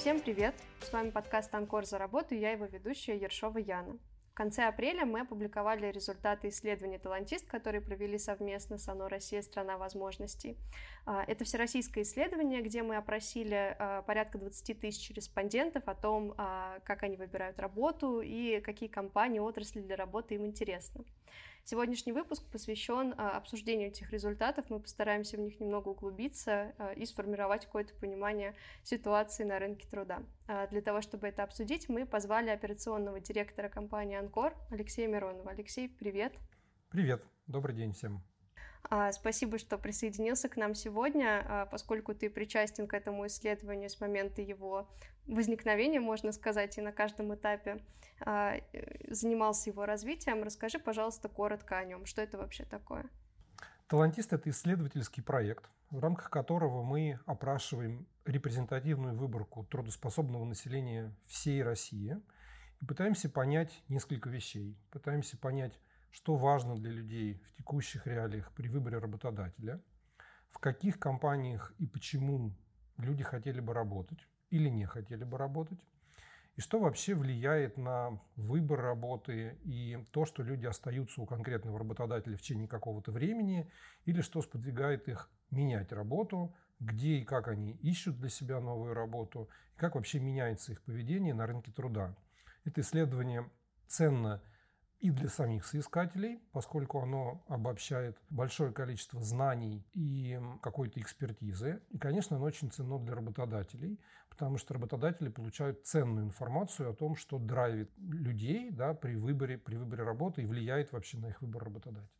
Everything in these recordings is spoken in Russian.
Всем привет! С вами подкаст «Анкор за работу» и я его ведущая Ершова Яна. В конце апреля мы опубликовали результаты исследования «Талантист», которые провели совместно с ОНО «Россия. Страна возможностей». А, это всероссийское исследование, где мы опросили а, порядка 20 тысяч респондентов о том, а, как они выбирают работу и какие компании, отрасли для работы им интересны. Сегодняшний выпуск посвящен обсуждению этих результатов. Мы постараемся в них немного углубиться и сформировать какое-то понимание ситуации на рынке труда. Для того, чтобы это обсудить, мы позвали операционного директора компании «Анкор» Алексея Миронова. Алексей, привет. Привет, добрый день всем. Спасибо, что присоединился к нам сегодня, поскольку ты причастен к этому исследованию с момента его возникновения, можно сказать, и на каждом этапе занимался его развитием. Расскажи, пожалуйста, коротко о нем. Что это вообще такое? Талантист – это исследовательский проект, в рамках которого мы опрашиваем репрезентативную выборку трудоспособного населения всей России и пытаемся понять несколько вещей. Пытаемся понять, что важно для людей в текущих реалиях при выборе работодателя, в каких компаниях и почему люди хотели бы работать или не хотели бы работать, и что вообще влияет на выбор работы и то, что люди остаются у конкретного работодателя в течение какого-то времени, или что сподвигает их менять работу, где и как они ищут для себя новую работу, и как вообще меняется их поведение на рынке труда. Это исследование ценно и для самих соискателей, поскольку оно обобщает большое количество знаний и какой-то экспертизы. И, конечно, оно очень ценно для работодателей, потому что работодатели получают ценную информацию о том, что драйвит людей да, при, выборе, при выборе работы и влияет вообще на их выбор работодателя.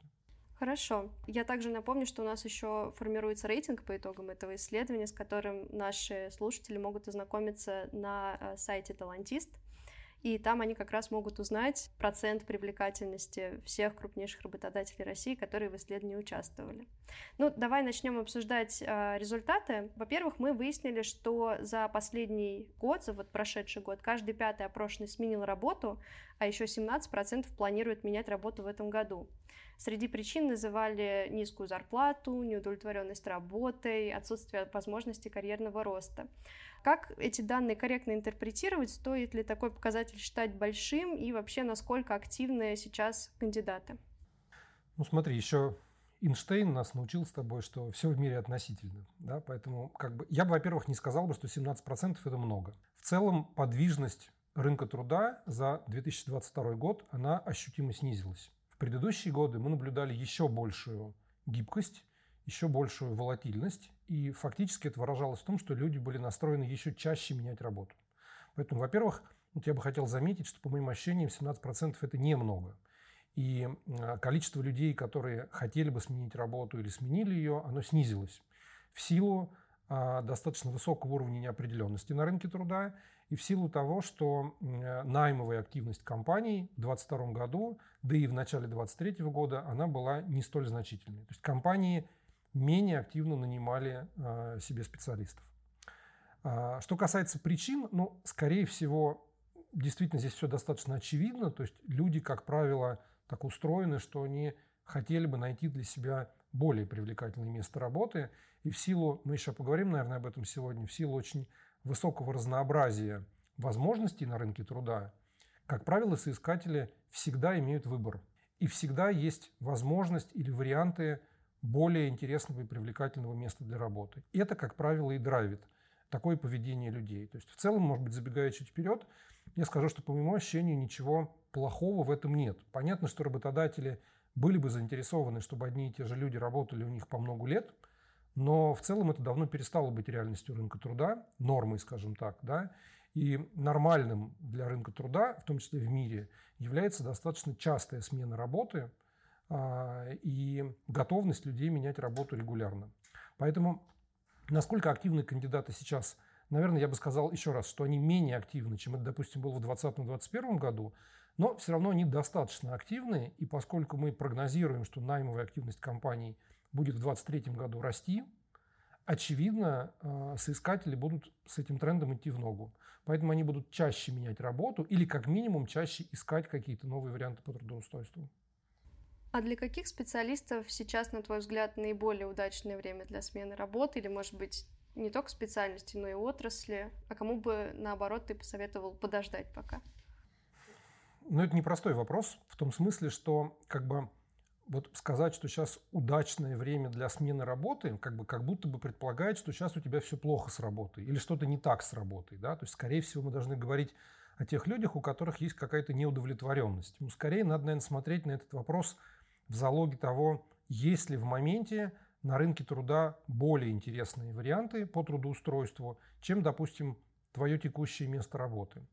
Хорошо. Я также напомню, что у нас еще формируется рейтинг по итогам этого исследования, с которым наши слушатели могут ознакомиться на э, сайте Талантист и там они как раз могут узнать процент привлекательности всех крупнейших работодателей России, которые в исследовании участвовали. Ну, давай начнем обсуждать э, результаты. Во-первых, мы выяснили, что за последний год, за вот прошедший год, каждый пятый опрошенный сменил работу, а еще 17% планирует менять работу в этом году. Среди причин называли низкую зарплату, неудовлетворенность работой, отсутствие возможности карьерного роста. Как эти данные корректно интерпретировать? Стоит ли такой показатель считать большим? И вообще, насколько активны сейчас кандидаты? Ну смотри, еще Эйнштейн нас научил с тобой, что все в мире относительно. Да? Поэтому как бы, я бы, во-первых, не сказал бы, что 17% это много. В целом подвижность рынка труда за 2022 год, она ощутимо снизилась. Предыдущие годы мы наблюдали еще большую гибкость, еще большую волатильность, и фактически это выражалось в том, что люди были настроены еще чаще менять работу. Поэтому, во-первых, вот я бы хотел заметить, что по моим ощущениям 17% это немного. И а, количество людей, которые хотели бы сменить работу или сменили ее, оно снизилось в силу а, достаточно высокого уровня неопределенности на рынке труда и в силу того, что наймовая активность компаний в 2022 году, да и в начале 2023 года, она была не столь значительной. То есть компании менее активно нанимали а, себе специалистов. А, что касается причин, ну, скорее всего, действительно здесь все достаточно очевидно. То есть люди, как правило, так устроены, что они хотели бы найти для себя более привлекательное место работы. И в силу, мы еще поговорим, наверное, об этом сегодня, в силу очень высокого разнообразия возможностей на рынке труда, как правило, соискатели всегда имеют выбор. И всегда есть возможность или варианты более интересного и привлекательного места для работы. Это, как правило, и драйвит такое поведение людей. То есть в целом, может быть, забегая чуть вперед, я скажу, что по моему ощущению ничего плохого в этом нет. Понятно, что работодатели были бы заинтересованы, чтобы одни и те же люди работали у них по много лет, но в целом это давно перестало быть реальностью рынка труда, нормой, скажем так, да, и нормальным для рынка труда, в том числе в мире, является достаточно частая смена работы – а, и готовность людей менять работу регулярно. Поэтому насколько активны кандидаты сейчас, наверное, я бы сказал еще раз, что они менее активны, чем это, допустим, было в 2020-2021 году, но все равно они достаточно активны, и поскольку мы прогнозируем, что наймовая активность компаний будет в 2023 году расти, очевидно, а, соискатели будут с этим трендом идти в ногу. Поэтому они будут чаще менять работу или как минимум чаще искать какие-то новые варианты по трудоустройству. А для каких специалистов сейчас, на твой взгляд, наиболее удачное время для смены работы или, может быть, не только специальности, но и отрасли, а кому бы, наоборот, ты посоветовал подождать пока? Ну, это непростой вопрос, в том смысле, что как бы вот сказать, что сейчас удачное время для смены работы, как, бы, как будто бы предполагает, что сейчас у тебя все плохо с работой или что-то не так с работой. Да? То есть, скорее всего, мы должны говорить о тех людях, у которых есть какая-то неудовлетворенность. Ну, скорее надо, наверное, смотреть на этот вопрос в залоге того, есть ли в моменте на рынке труда более интересные варианты по трудоустройству, чем, допустим, твое текущее место работы.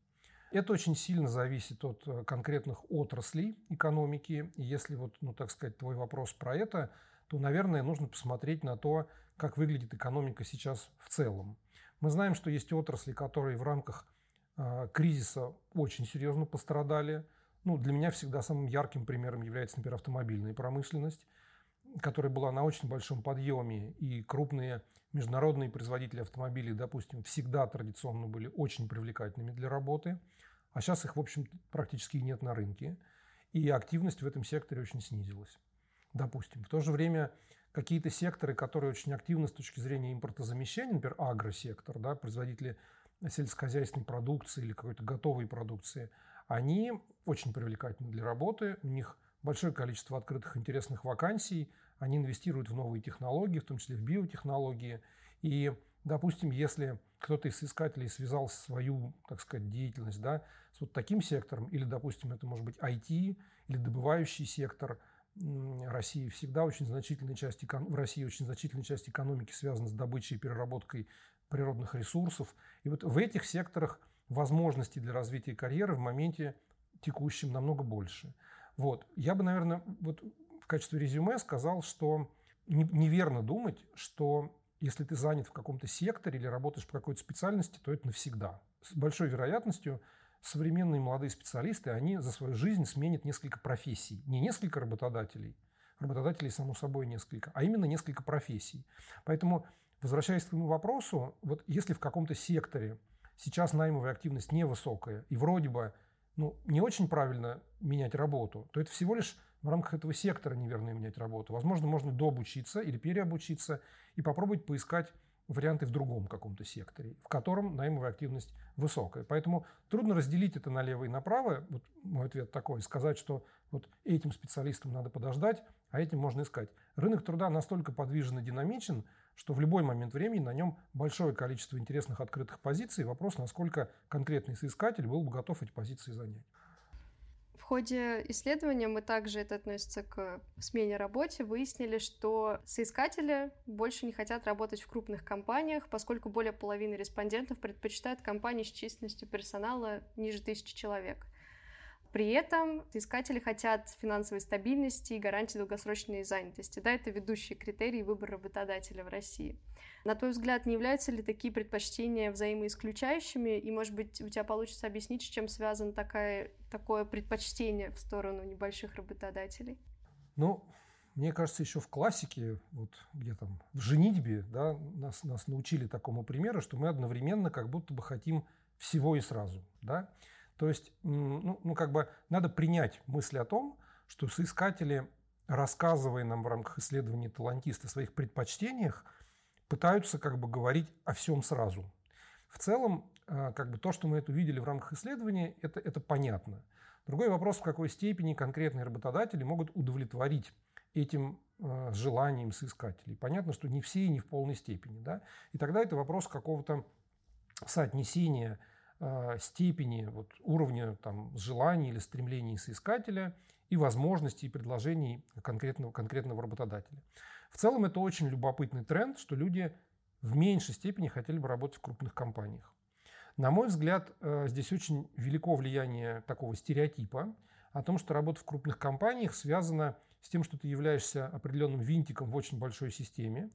Это очень сильно зависит от э, конкретных отраслей экономики. И если вот, ну, так сказать, твой вопрос про это, то, наверное, нужно посмотреть на то, как выглядит экономика сейчас в целом. Мы знаем, что есть отрасли, которые в рамках э, кризиса очень серьезно пострадали. Ну, для меня всегда самым ярким примером является, например, автомобильная промышленность, которая была на очень большом подъеме, и крупные международные производители автомобилей, допустим, всегда традиционно были очень привлекательными для работы, а сейчас их, в общем, практически нет на рынке, и активность в этом секторе очень снизилась. Допустим. В то же время какие-то секторы, которые очень активны с точки зрения импортозамещения, например, агросектор, да, производители сельскохозяйственной продукции или какой-то готовой продукции, они очень привлекательны для работы, у них большое количество открытых интересных вакансий, они инвестируют в новые технологии, в том числе в биотехнологии. И, допустим, если кто-то из искателей связал свою, так сказать, деятельность да, с вот таким сектором, или, допустим, это может быть IT или добывающий сектор, России всегда очень значительная часть, в России очень значительная часть экономики связана с добычей и переработкой природных ресурсов. И вот в этих секторах возможностей для развития карьеры в моменте текущем намного больше. Вот. Я бы, наверное, вот качестве резюме сказал, что неверно думать, что если ты занят в каком-то секторе или работаешь по какой-то специальности, то это навсегда. С большой вероятностью современные молодые специалисты, они за свою жизнь сменят несколько профессий. Не несколько работодателей, работодателей, само собой, несколько, а именно несколько профессий. Поэтому, возвращаясь к твоему вопросу, вот если в каком-то секторе сейчас наймовая активность невысокая, и вроде бы ну, не очень правильно менять работу, то это всего лишь в рамках этого сектора неверно менять работу. Возможно, можно дообучиться или переобучиться и попробовать поискать варианты в другом каком-то секторе, в котором наймовая активность высокая. Поэтому трудно разделить это налево и направо. Вот мой ответ такой, сказать, что вот этим специалистам надо подождать, а этим можно искать. Рынок труда настолько подвижен и динамичен, что в любой момент времени на нем большое количество интересных открытых позиций. Вопрос, насколько конкретный соискатель был бы готов эти позиции занять ходе исследования мы также, это относится к смене работе, выяснили, что соискатели больше не хотят работать в крупных компаниях, поскольку более половины респондентов предпочитают компании с численностью персонала ниже тысячи человек – при этом искатели хотят финансовой стабильности и гарантии долгосрочной занятости. Да, это ведущие критерии выбора работодателя в России. На твой взгляд, не являются ли такие предпочтения взаимоисключающими? И, может быть, у тебя получится объяснить, с чем связано такая, такое предпочтение в сторону небольших работодателей? Ну, мне кажется, еще в классике, вот где там, в «Женитьбе», да, нас, нас научили такому примеру, что мы одновременно как будто бы хотим всего и сразу, да. То есть, ну, ну, как бы надо принять мысль о том, что соискатели, рассказывая нам в рамках исследований талантиста о своих предпочтениях, пытаются как бы говорить о всем сразу. В целом, а, как бы то, что мы это увидели в рамках исследования, это, это понятно. Другой вопрос, в какой степени конкретные работодатели могут удовлетворить этим э, желанием соискателей. Понятно, что не все и не в полной степени. Да? И тогда это вопрос какого-то соотнесения Э, степени, вот, уровня там, желаний или стремлений соискателя и возможностей и предложений конкретного, конкретного работодателя. В целом это очень любопытный тренд, что люди в меньшей степени хотели бы работать в крупных компаниях. На мой взгляд, э, здесь очень велико влияние такого стереотипа о том, что работа в крупных компаниях связана с тем, что ты являешься определенным винтиком в очень большой системе,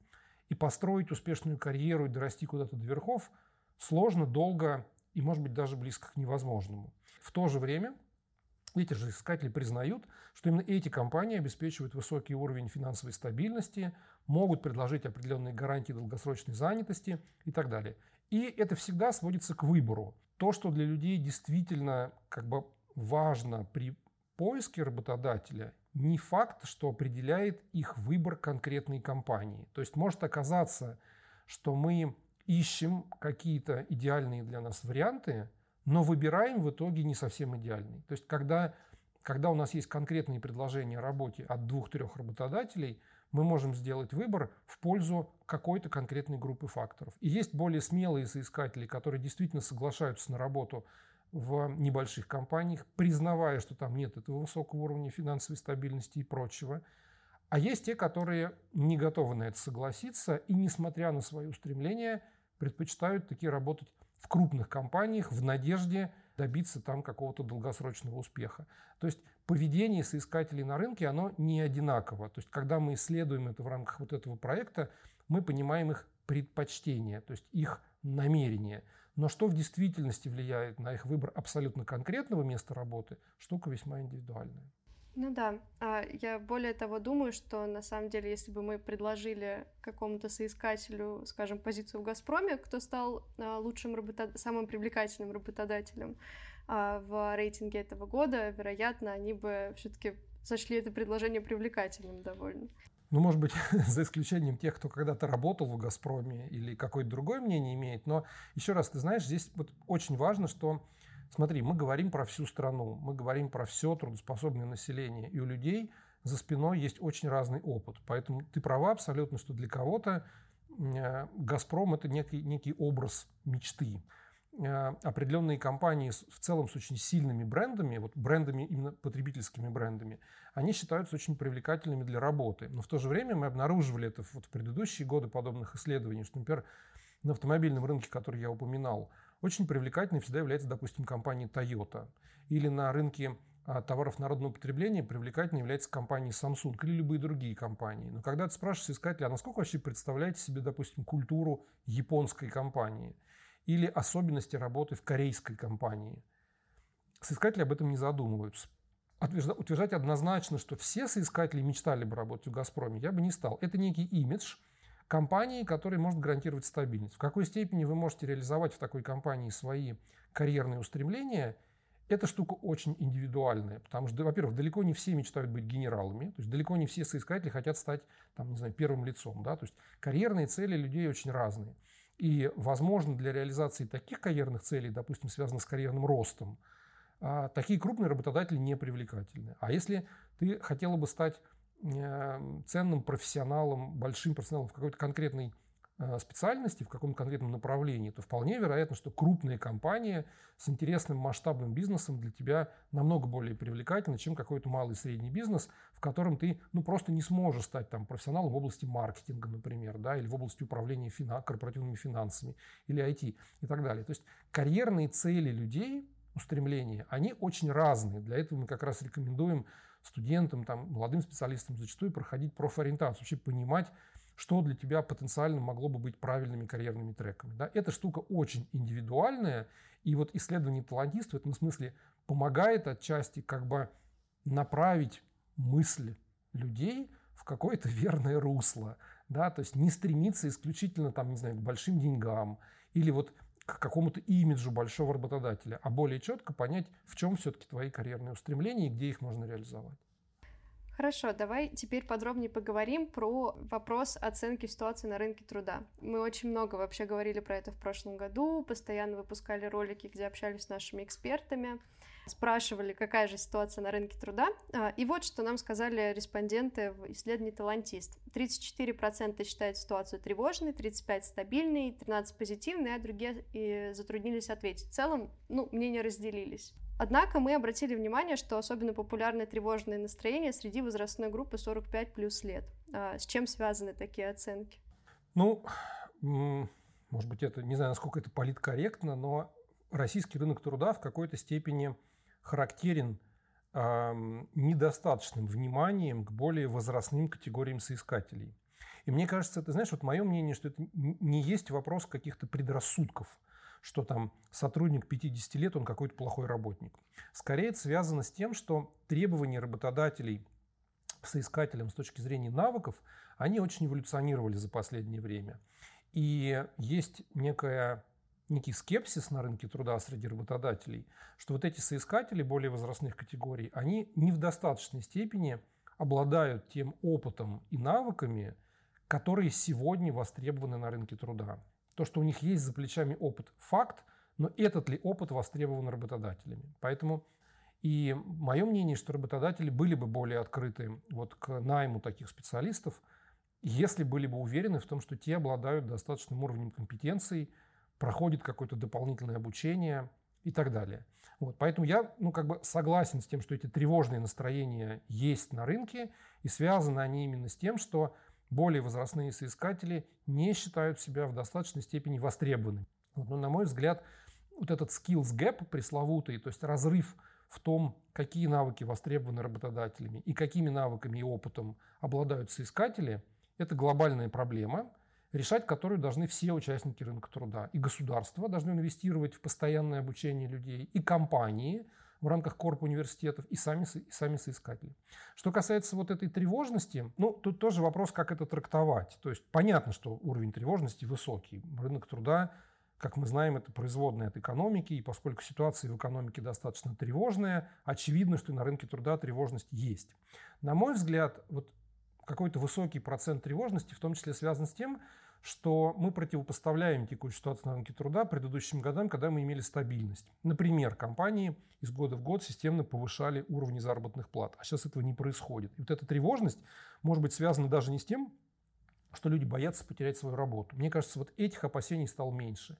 и построить успешную карьеру и дорасти куда-то до верхов сложно, долго и, может быть, даже близко к невозможному. В то же время эти же искатели признают, что именно эти компании обеспечивают высокий уровень финансовой стабильности, могут предложить определенные гарантии долгосрочной занятости и так далее. И это всегда сводится к выбору. То, что для людей действительно как бы важно при поиске работодателя, не факт, что определяет их выбор конкретной компании. То есть может оказаться, что мы ищем какие-то идеальные для нас варианты, но выбираем в итоге не совсем идеальный. То есть, когда, когда у нас есть конкретные предложения о работе от двух-трех работодателей, мы можем сделать выбор в пользу какой-то конкретной группы факторов. И есть более смелые соискатели, которые действительно соглашаются на работу в небольших компаниях, признавая, что там нет этого высокого уровня финансовой стабильности и прочего. А есть те, которые не готовы на это согласиться и, несмотря на свои устремления, предпочитают таки работать в крупных компаниях в надежде добиться там какого-то долгосрочного успеха. То есть поведение соискателей на рынке, оно не одинаково. То есть когда мы исследуем это в рамках вот этого проекта, мы понимаем их предпочтения, то есть их намерения. Но что в действительности влияет на их выбор абсолютно конкретного места работы, штука весьма индивидуальная. Ну да, а я более того думаю, что на самом деле, если бы мы предложили какому-то соискателю, скажем, позицию в Газпроме, кто стал а, лучшим работод... самым привлекательным работодателем а, в рейтинге этого года, вероятно, они бы все-таки сочли это предложение привлекательным довольно. Ну, может быть, за исключением тех, кто когда-то работал в «Газпроме» или какое-то другое мнение имеет. Но еще раз, ты знаешь, здесь вот очень важно, что Смотри, мы говорим про всю страну, мы говорим про все трудоспособное население, и у людей за спиной есть очень разный опыт. Поэтому ты права абсолютно, что для кого-то э, «Газпром» – это некий, некий образ мечты. Э, определенные компании в целом с очень сильными брендами, вот брендами, именно потребительскими брендами, они считаются очень привлекательными для работы. Но в то же время мы обнаруживали это вот в предыдущие годы подобных исследований, что, например, на автомобильном рынке, который я упоминал – очень привлекательной всегда является, допустим, компания Toyota. Или на рынке а, товаров народного потребления привлекательной является компания Samsung или любые другие компании. Но когда ты спрашиваешь искателя, а насколько вообще представляете себе, допустим, культуру японской компании или особенности работы в корейской компании, соискатели об этом не задумываются. Утверждать однозначно, что все соискатели мечтали бы работать в «Газпроме», я бы не стал. Это некий имидж – компании, который может гарантировать стабильность. В какой степени вы можете реализовать в такой компании свои карьерные устремления, эта штука очень индивидуальная, потому что, во-первых, далеко не все мечтают быть генералами, то есть далеко не все соискатели хотят стать, там, не знаю, первым лицом, да, то есть карьерные цели людей очень разные. И, возможно, для реализации таких карьерных целей, допустим, связанных с карьерным ростом, а, такие крупные работодатели не привлекательны. А если ты хотела бы стать ценным профессионалом, большим профессионалом в какой-то конкретной э, специальности, в каком-то конкретном направлении, то вполне вероятно, что крупная компания с интересным масштабным бизнесом для тебя намного более привлекательна, чем какой-то малый и средний бизнес, в котором ты ну, просто не сможешь стать там, профессионалом в области маркетинга, например, да, или в области управления фина- корпоративными финансами, или IT и так далее. То есть карьерные цели людей, устремления, они очень разные. Для этого мы как раз рекомендуем студентам, там, молодым специалистам зачастую проходить профориентацию, вообще понимать, что для тебя потенциально могло бы быть правильными карьерными треками. Да? Эта штука очень индивидуальная, и вот исследование талантиста в этом смысле помогает отчасти как бы направить мысль людей в какое-то верное русло. Да? То есть не стремиться исключительно там, не знаю, к большим деньгам или вот к какому-то имиджу большого работодателя, а более четко понять, в чем все-таки твои карьерные устремления и где их можно реализовать. Хорошо, давай теперь подробнее поговорим про вопрос оценки ситуации на рынке труда. Мы очень много вообще говорили про это в прошлом году, постоянно выпускали ролики, где общались с нашими экспертами спрашивали, какая же ситуация на рынке труда. А, и вот что нам сказали респонденты в исследовании «Талантист». 34% считают ситуацию тревожной, 35% стабильной, 13% позитивной, а другие и затруднились ответить. В целом, ну, мнения разделились. Однако мы обратили внимание, что особенно популярны тревожные настроения среди возрастной группы 45 плюс лет. А, с чем связаны такие оценки? Ну, может быть, это, не знаю, насколько это политкорректно, но российский рынок труда в какой-то степени характерен недостаточным вниманием к более возрастным категориям соискателей. И мне кажется, ты знаешь, вот мое мнение, что это не есть вопрос каких-то предрассудков, что там сотрудник 50 лет, он какой-то плохой работник. Скорее это связано с тем, что требования работодателей к соискателям с точки зрения навыков, они очень эволюционировали за последнее время. И есть некая некий скепсис на рынке труда среди работодателей, что вот эти соискатели более возрастных категорий, они не в достаточной степени обладают тем опытом и навыками, которые сегодня востребованы на рынке труда. То, что у них есть за плечами опыт – факт, но этот ли опыт востребован работодателями. Поэтому и мое мнение, что работодатели были бы более открыты вот к найму таких специалистов, если были бы уверены в том, что те обладают достаточным уровнем компетенций, проходят какое-то дополнительное обучение и так далее. Вот, поэтому я ну, как бы согласен с тем, что эти тревожные настроения есть на рынке, и связаны они именно с тем, что более возрастные соискатели не считают себя в достаточной степени востребованными. Вот, но, на мой взгляд, вот этот skills gap пресловутый, то есть разрыв в том, какие навыки востребованы работодателями и какими навыками и опытом обладают соискатели, это глобальная проблема, решать которую должны все участники рынка труда. И государство должно инвестировать в постоянное обучение людей, и компании в рамках корп университетов, и сами, и сами соискатели. Что касается вот этой тревожности, ну, тут тоже вопрос, как это трактовать. То есть понятно, что уровень тревожности высокий. Рынок труда как мы знаем, это производная от экономики, и поскольку ситуация в экономике достаточно тревожная, очевидно, что на рынке труда тревожность есть. На мой взгляд, вот какой-то высокий процент тревожности в том числе связан с тем, что мы противопоставляем текущую ситуацию на рынке труда предыдущим годам, когда мы имели стабильность. Например, компании из года в год системно повышали уровни заработных плат, а сейчас этого не происходит. И вот эта тревожность может быть связана даже не с тем, что люди боятся потерять свою работу. Мне кажется, вот этих опасений стало меньше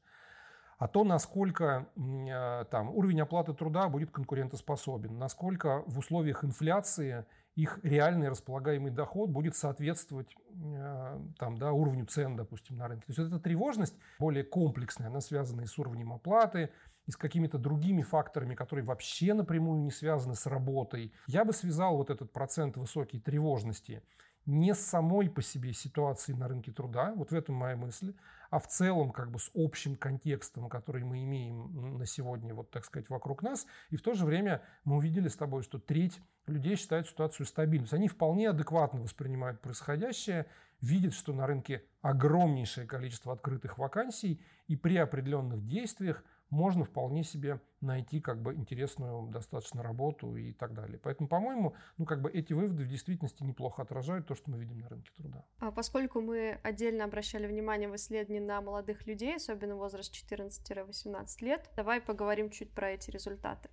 а то, насколько э, там, уровень оплаты труда будет конкурентоспособен, насколько в условиях инфляции их реальный располагаемый доход будет соответствовать э, там, да, уровню цен, допустим, на рынке. То есть вот эта тревожность более комплексная, она связана и с уровнем оплаты, и с какими-то другими факторами, которые вообще напрямую не связаны с работой. Я бы связал вот этот процент высокой тревожности не с самой по себе ситуацией на рынке труда, вот в этом моя мысль, а в целом как бы с общим контекстом, который мы имеем на сегодня, вот так сказать, вокруг нас. И в то же время мы увидели с тобой, что треть людей считают ситуацию стабильной. Они вполне адекватно воспринимают происходящее, видят, что на рынке огромнейшее количество открытых вакансий, и при определенных действиях можно вполне себе найти как бы интересную достаточно работу и так далее. Поэтому, по-моему, ну как бы эти выводы в действительности неплохо отражают то, что мы видим на рынке труда. А поскольку мы отдельно обращали внимание в исследовании на молодых людей, особенно возраст 14-18 лет, давай поговорим чуть про эти результаты.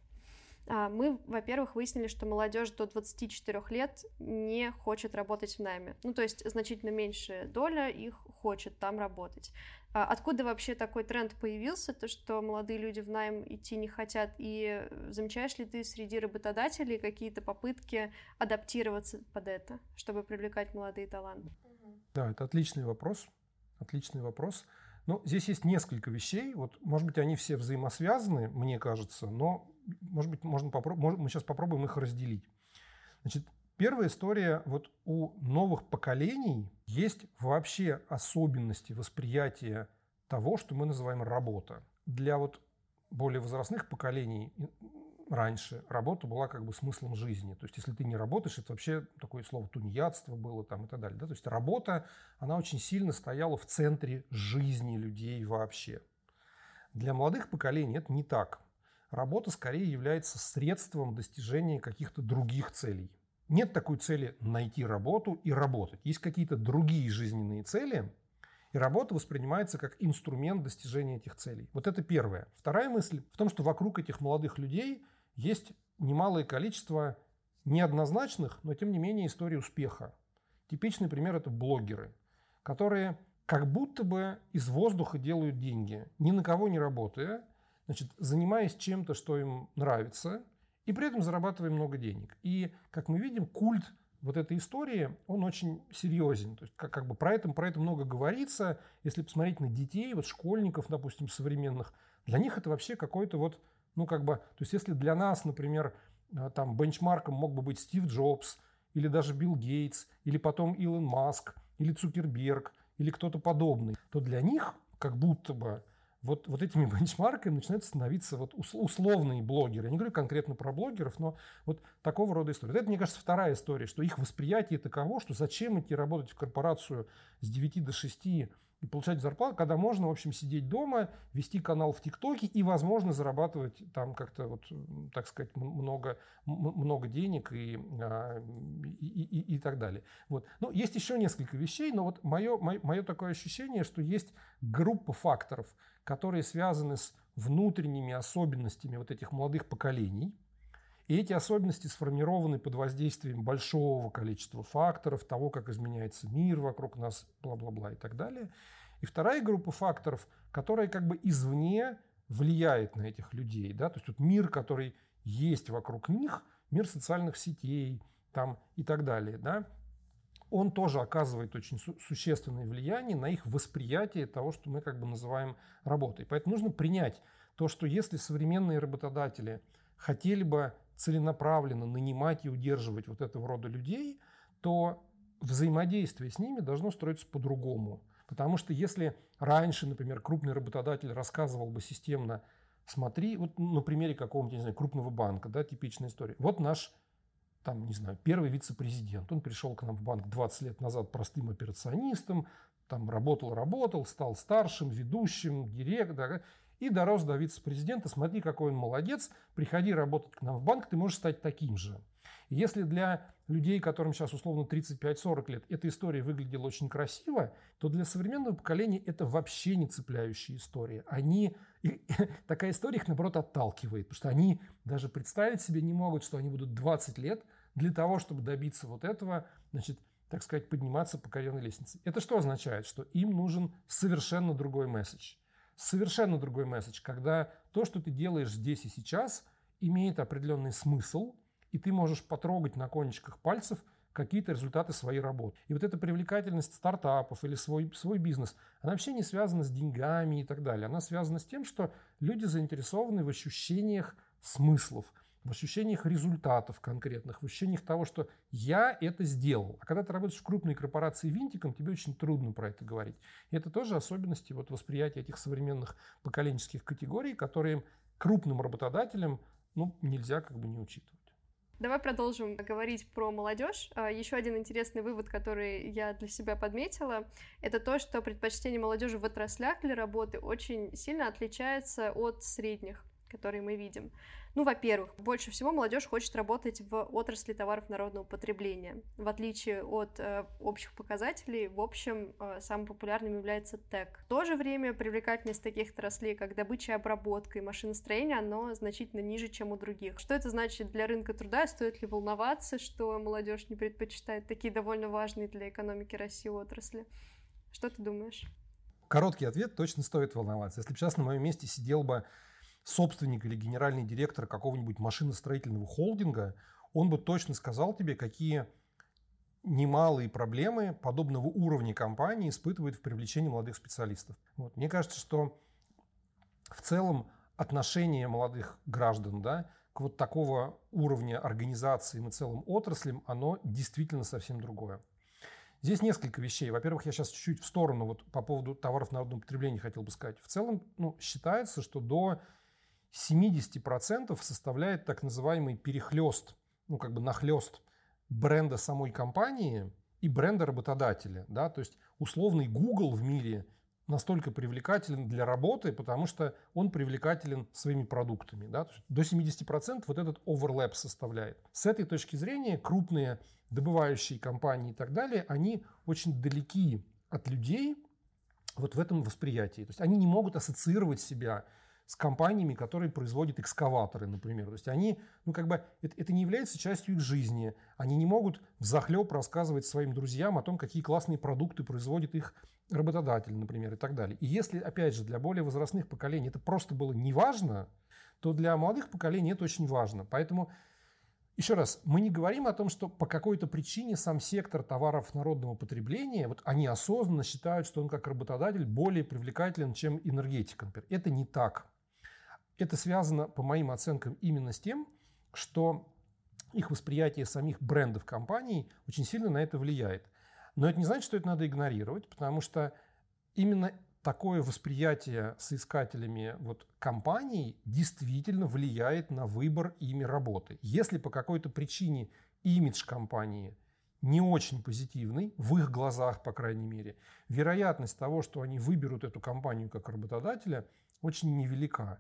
А, мы, во-первых, выяснили, что молодежь до 24 лет не хочет работать в найме. Ну, то есть значительно меньшая доля их хочет там работать. А откуда вообще такой тренд появился, то, что молодые люди в найм идти не хотят? И замечаешь ли ты среди работодателей какие-то попытки адаптироваться под это, чтобы привлекать молодые таланты? Да, это отличный вопрос. Отличный вопрос. Ну, здесь есть несколько вещей. Вот, может быть, они все взаимосвязаны, мне кажется, но, может быть, можно попро- мы сейчас попробуем их разделить. Значит, Первая история, вот у новых поколений есть вообще особенности восприятия того, что мы называем работа. Для вот более возрастных поколений раньше работа была как бы смыслом жизни. То есть, если ты не работаешь, это вообще такое слово тунеядство было там и так далее. Да? То есть, работа, она очень сильно стояла в центре жизни людей вообще. Для молодых поколений это не так. Работа скорее является средством достижения каких-то других целей. Нет такой цели найти работу и работать. Есть какие-то другие жизненные цели, и работа воспринимается как инструмент достижения этих целей. Вот это первое. Вторая мысль в том, что вокруг этих молодых людей есть немалое количество неоднозначных, но тем не менее историй успеха. Типичный пример – это блогеры, которые как будто бы из воздуха делают деньги, ни на кого не работая, значит, занимаясь чем-то, что им нравится, и при этом зарабатываем много денег. И, как мы видим, культ вот этой истории, он очень серьезен. То есть, как, как бы про это, про это много говорится. Если посмотреть на детей, вот школьников, допустим, современных, для них это вообще какой-то вот, ну, как бы, то есть, если для нас, например, э, там, бенчмарком мог бы быть Стив Джобс, или даже Билл Гейтс, или потом Илон Маск, или Цукерберг, или кто-то подобный, то для них как будто бы вот, вот этими бенчмарками начинают становиться вот условные блогеры. Я не говорю конкретно про блогеров, но вот такого рода история. Это, мне кажется, вторая история, что их восприятие таково, что зачем идти работать в корпорацию с 9 до 6 и получать зарплату, когда можно, в общем, сидеть дома, вести канал в ТикТоке и, возможно, зарабатывать там как-то, вот, так сказать, много, много денег и, а, и, и, и так далее. Вот. Ну, есть еще несколько вещей, но вот мое, мое, мое такое ощущение, что есть группа факторов, которые связаны с внутренними особенностями вот этих молодых поколений, и эти особенности сформированы под воздействием большого количества факторов, того, как изменяется мир вокруг нас, бла-бла-бла и так далее. И вторая группа факторов, которая как бы извне влияет на этих людей. Да? То есть вот мир, который есть вокруг них, мир социальных сетей там, и так далее, да? он тоже оказывает очень су- существенное влияние на их восприятие того, что мы как бы называем работой. Поэтому нужно принять то, что если современные работодатели хотели бы целенаправленно нанимать и удерживать вот этого рода людей, то взаимодействие с ними должно строиться по-другому. Потому что если раньше, например, крупный работодатель рассказывал бы системно, смотри, вот на примере какого-нибудь, не знаю, крупного банка, да, типичная история. Вот наш, там, не знаю, первый вице-президент, он пришел к нам в банк 20 лет назад простым операционистом, там работал, работал, стал старшим, ведущим, директором, и дорос до вице-президента. Смотри, какой он молодец, приходи работать к нам в банк, ты можешь стать таким же. Если для людей, которым сейчас условно 35-40 лет, эта история выглядела очень красиво, то для современного поколения это вообще не цепляющая история. Они, такая история их, наоборот, отталкивает, потому что они даже представить себе не могут, что они будут 20 лет для того, чтобы добиться вот этого, значит, так сказать, подниматься по карьерной лестнице. Это что означает? Что им нужен совершенно другой месседж совершенно другой месседж, когда то, что ты делаешь здесь и сейчас, имеет определенный смысл, и ты можешь потрогать на кончиках пальцев какие-то результаты своей работы. И вот эта привлекательность стартапов или свой, свой бизнес, она вообще не связана с деньгами и так далее. Она связана с тем, что люди заинтересованы в ощущениях смыслов – в ощущениях результатов конкретных, в ощущениях того, что я это сделал. А когда ты работаешь в крупной корпорации винтиком, тебе очень трудно про это говорить. И это тоже особенности вот восприятия этих современных поколенческих категорий, которые крупным работодателям ну, нельзя как бы не учитывать. Давай продолжим говорить про молодежь. А, Еще один интересный вывод, который я для себя подметила, это то, что предпочтение молодежи в отраслях для работы очень сильно отличается от средних, которые мы видим. Ну, во-первых, больше всего молодежь хочет работать в отрасли товаров народного потребления. В отличие от э, общих показателей, в общем, э, самым популярным является ТЭК. В то же время привлекательность таких отраслей, как добыча и обработка и машиностроение, оно значительно ниже, чем у других. Что это значит для рынка труда? Стоит ли волноваться, что молодежь не предпочитает такие довольно важные для экономики России отрасли? Что ты думаешь? Короткий ответ точно стоит волноваться. Если бы сейчас на моем месте сидел бы собственник или генеральный директор какого-нибудь машиностроительного холдинга, он бы точно сказал тебе, какие немалые проблемы подобного уровня компании испытывает в привлечении молодых специалистов. Вот. Мне кажется, что в целом отношение молодых граждан да, к вот такого уровня организации и целым отраслям, оно действительно совсем другое. Здесь несколько вещей. Во-первых, я сейчас чуть-чуть в сторону вот по поводу товаров народного потребления хотел бы сказать. В целом ну, считается, что до 70% составляет так называемый перехлест, ну как бы нахлест бренда самой компании и бренда работодателя. Да? То есть условный Google в мире настолько привлекателен для работы, потому что он привлекателен своими продуктами. Да? До 70% вот этот оверлэп составляет. С этой точки зрения крупные добывающие компании и так далее, они очень далеки от людей вот в этом восприятии. То есть они не могут ассоциировать себя с компаниями, которые производят экскаваторы, например. То есть они, ну как бы, это, это не является частью их жизни. Они не могут в захлеб рассказывать своим друзьям о том, какие классные продукты производит их работодатель, например, и так далее. И если, опять же, для более возрастных поколений это просто было неважно, то для молодых поколений это очень важно. Поэтому еще раз, мы не говорим о том, что по какой-то причине сам сектор товаров народного потребления, вот они осознанно считают, что он как работодатель более привлекателен, чем энергетика. Например. Это не так. Это связано, по моим оценкам, именно с тем, что их восприятие самих брендов компаний очень сильно на это влияет. Но это не значит, что это надо игнорировать, потому что именно такое восприятие соискателями вот компаний действительно влияет на выбор ими работы. Если по какой-то причине имидж компании не очень позитивный, в их глазах, по крайней мере, вероятность того, что они выберут эту компанию как работодателя, очень невелика.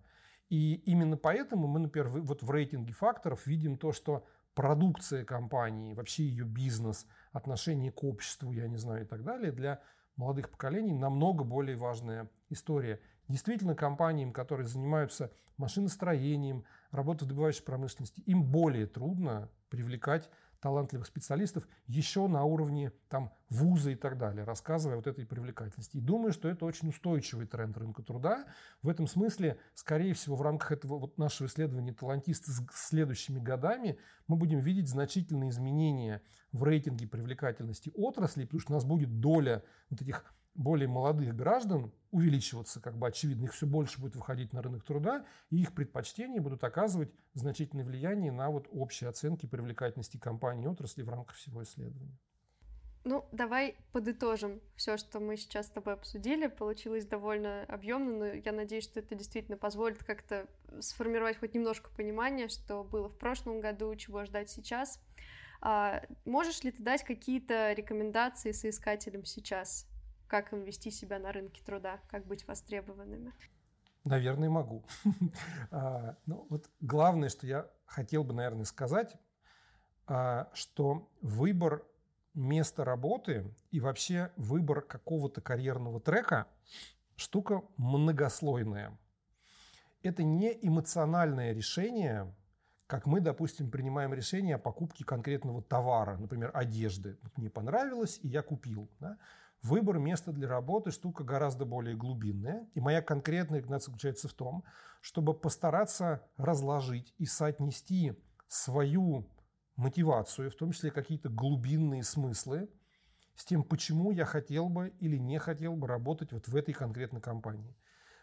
И именно поэтому мы, например, вот в рейтинге факторов видим то, что продукция компании, вообще ее бизнес, отношение к обществу, я не знаю, и так далее, для молодых поколений намного более важная история. Действительно, компаниям, которые занимаются машиностроением, работой в добывающей промышленности, им более трудно привлекать талантливых специалистов еще на уровне там, вуза и так далее, рассказывая вот этой привлекательности. И думаю, что это очень устойчивый тренд рынка труда. В этом смысле, скорее всего, в рамках этого вот нашего исследования талантисты с следующими годами мы будем видеть значительные изменения в рейтинге привлекательности отрасли, потому что у нас будет доля вот этих более молодых граждан увеличиваться, как бы очевидно, их все больше будет выходить на рынок труда, и их предпочтения будут оказывать значительное влияние на вот общие оценки привлекательности компании и отрасли в рамках всего исследования. Ну, давай подытожим все, что мы сейчас с тобой обсудили. Получилось довольно объемно, но я надеюсь, что это действительно позволит как-то сформировать хоть немножко понимания, что было в прошлом году, чего ждать сейчас. А можешь ли ты дать какие-то рекомендации соискателям сейчас? Как им вести себя на рынке труда, как быть востребованными? Наверное, могу. А, ну, вот главное, что я хотел бы, наверное, сказать, а, что выбор места работы и вообще выбор какого-то карьерного трека штука многослойная. Это не эмоциональное решение, как мы, допустим, принимаем решение о покупке конкретного товара, например, одежды. Мне понравилось, и я купил. Да? Выбор места для работы – штука гораздо более глубинная. И моя конкретная рекомендация заключается в том, чтобы постараться разложить и соотнести свою мотивацию, в том числе какие-то глубинные смыслы, с тем, почему я хотел бы или не хотел бы работать вот в этой конкретной компании.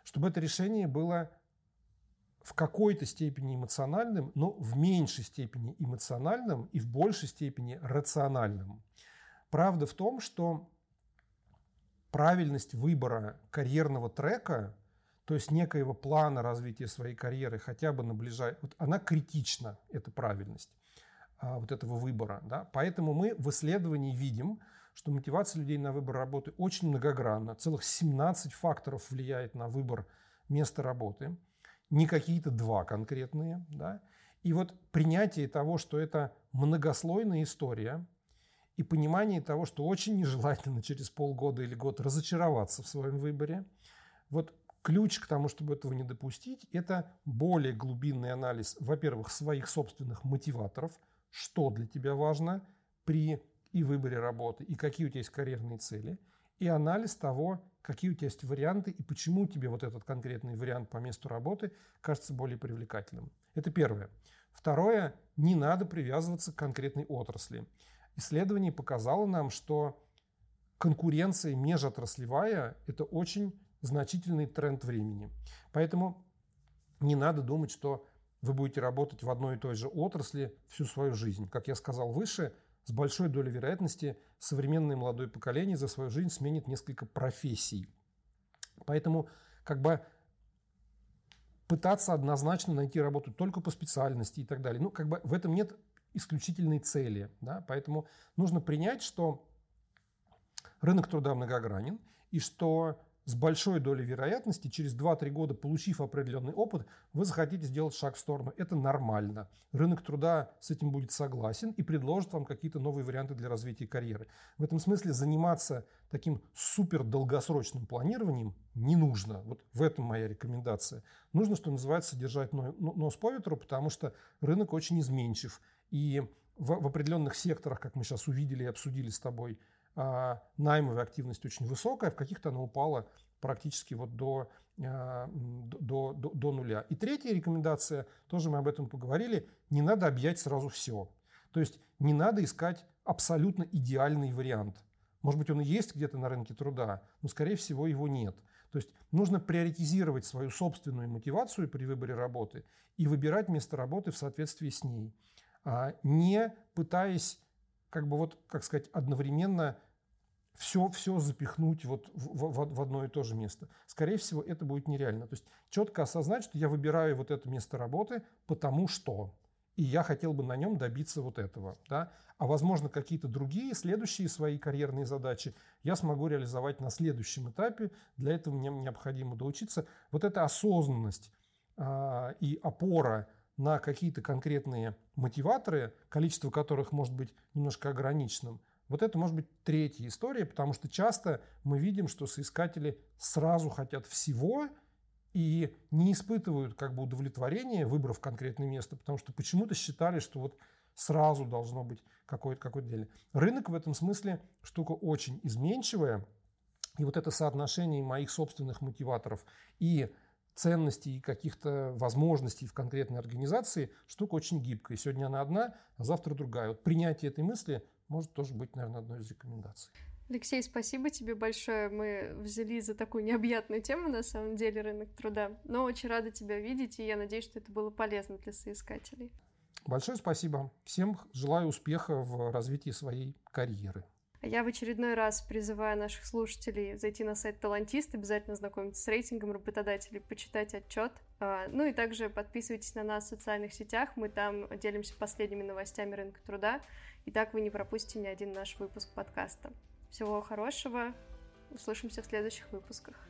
Чтобы это решение было в какой-то степени эмоциональным, но в меньшей степени эмоциональным и в большей степени рациональным. Правда в том, что правильность выбора карьерного трека, то есть некоего плана развития своей карьеры хотя бы на ближайшее, вот она критична, эта правильность а, вот этого выбора. Да? Поэтому мы в исследовании видим, что мотивация людей на выбор работы очень многогранна. Целых 17 факторов влияет на выбор места работы, не какие-то два конкретные. Да? И вот принятие того, что это многослойная история – и понимание того, что очень нежелательно через полгода или год разочароваться в своем выборе. Вот ключ к тому, чтобы этого не допустить, это более глубинный анализ, во-первых, своих собственных мотиваторов, что для тебя важно при и выборе работы, и какие у тебя есть карьерные цели, и анализ того, какие у тебя есть варианты, и почему тебе вот этот конкретный вариант по месту работы кажется более привлекательным. Это первое. Второе, не надо привязываться к конкретной отрасли исследование показало нам, что конкуренция межотраслевая – это очень значительный тренд времени. Поэтому не надо думать, что вы будете работать в одной и той же отрасли всю свою жизнь. Как я сказал выше, с большой долей вероятности современное молодое поколение за свою жизнь сменит несколько профессий. Поэтому как бы пытаться однозначно найти работу только по специальности и так далее. Ну, как бы в этом нет исключительной цели. Да? Поэтому нужно принять, что рынок труда многогранен, и что с большой долей вероятности через 2-3 года, получив определенный опыт, вы захотите сделать шаг в сторону. Это нормально. Рынок труда с этим будет согласен и предложит вам какие-то новые варианты для развития карьеры. В этом смысле заниматься таким супер долгосрочным планированием не нужно. Вот в этом моя рекомендация. Нужно, что называется, держать нос по ветру, потому что рынок очень изменчив. И в, в определенных секторах, как мы сейчас увидели и обсудили с тобой, а, наймовая активность очень высокая, в каких-то она упала практически вот до, а, до, до, до нуля. И третья рекомендация, тоже мы об этом поговорили, не надо объять сразу все. То есть не надо искать абсолютно идеальный вариант. Может быть, он и есть где-то на рынке труда, но, скорее всего, его нет. То есть нужно приоритизировать свою собственную мотивацию при выборе работы и выбирать место работы в соответствии с ней. А, не пытаясь, как бы вот, как сказать, одновременно все, все запихнуть вот в, в, в одно и то же место. Скорее всего, это будет нереально. То есть четко осознать, что я выбираю вот это место работы, потому что. и я хотел бы на нем добиться вот этого. Да? А возможно, какие-то другие, следующие свои карьерные задачи я смогу реализовать на следующем этапе. Для этого мне необходимо доучиться. Вот эта осознанность э, и опора на какие-то конкретные мотиваторы, количество которых может быть немножко ограниченным, вот это может быть третья история, потому что часто мы видим, что соискатели сразу хотят всего и не испытывают как бы удовлетворения, выбрав конкретное место, потому что почему-то считали, что вот сразу должно быть какое-то какое дело. Рынок в этом смысле штука очень изменчивая, и вот это соотношение моих собственных мотиваторов и ценностей и каких-то возможностей в конкретной организации штука очень гибкая. Сегодня она одна, а завтра другая. Вот принятие этой мысли может тоже быть, наверное, одной из рекомендаций. Алексей, спасибо тебе большое. Мы взяли за такую необъятную тему, на самом деле, рынок труда. Но очень рада тебя видеть, и я надеюсь, что это было полезно для соискателей. Большое спасибо. Всем желаю успеха в развитии своей карьеры. Я в очередной раз призываю наших слушателей зайти на сайт Талантист, обязательно знакомиться с рейтингом работодателей, почитать отчет. А, ну и также подписывайтесь на нас в социальных сетях, мы там делимся последними новостями рынка труда, и так вы не пропустите ни один наш выпуск подкаста. Всего хорошего, услышимся в следующих выпусках.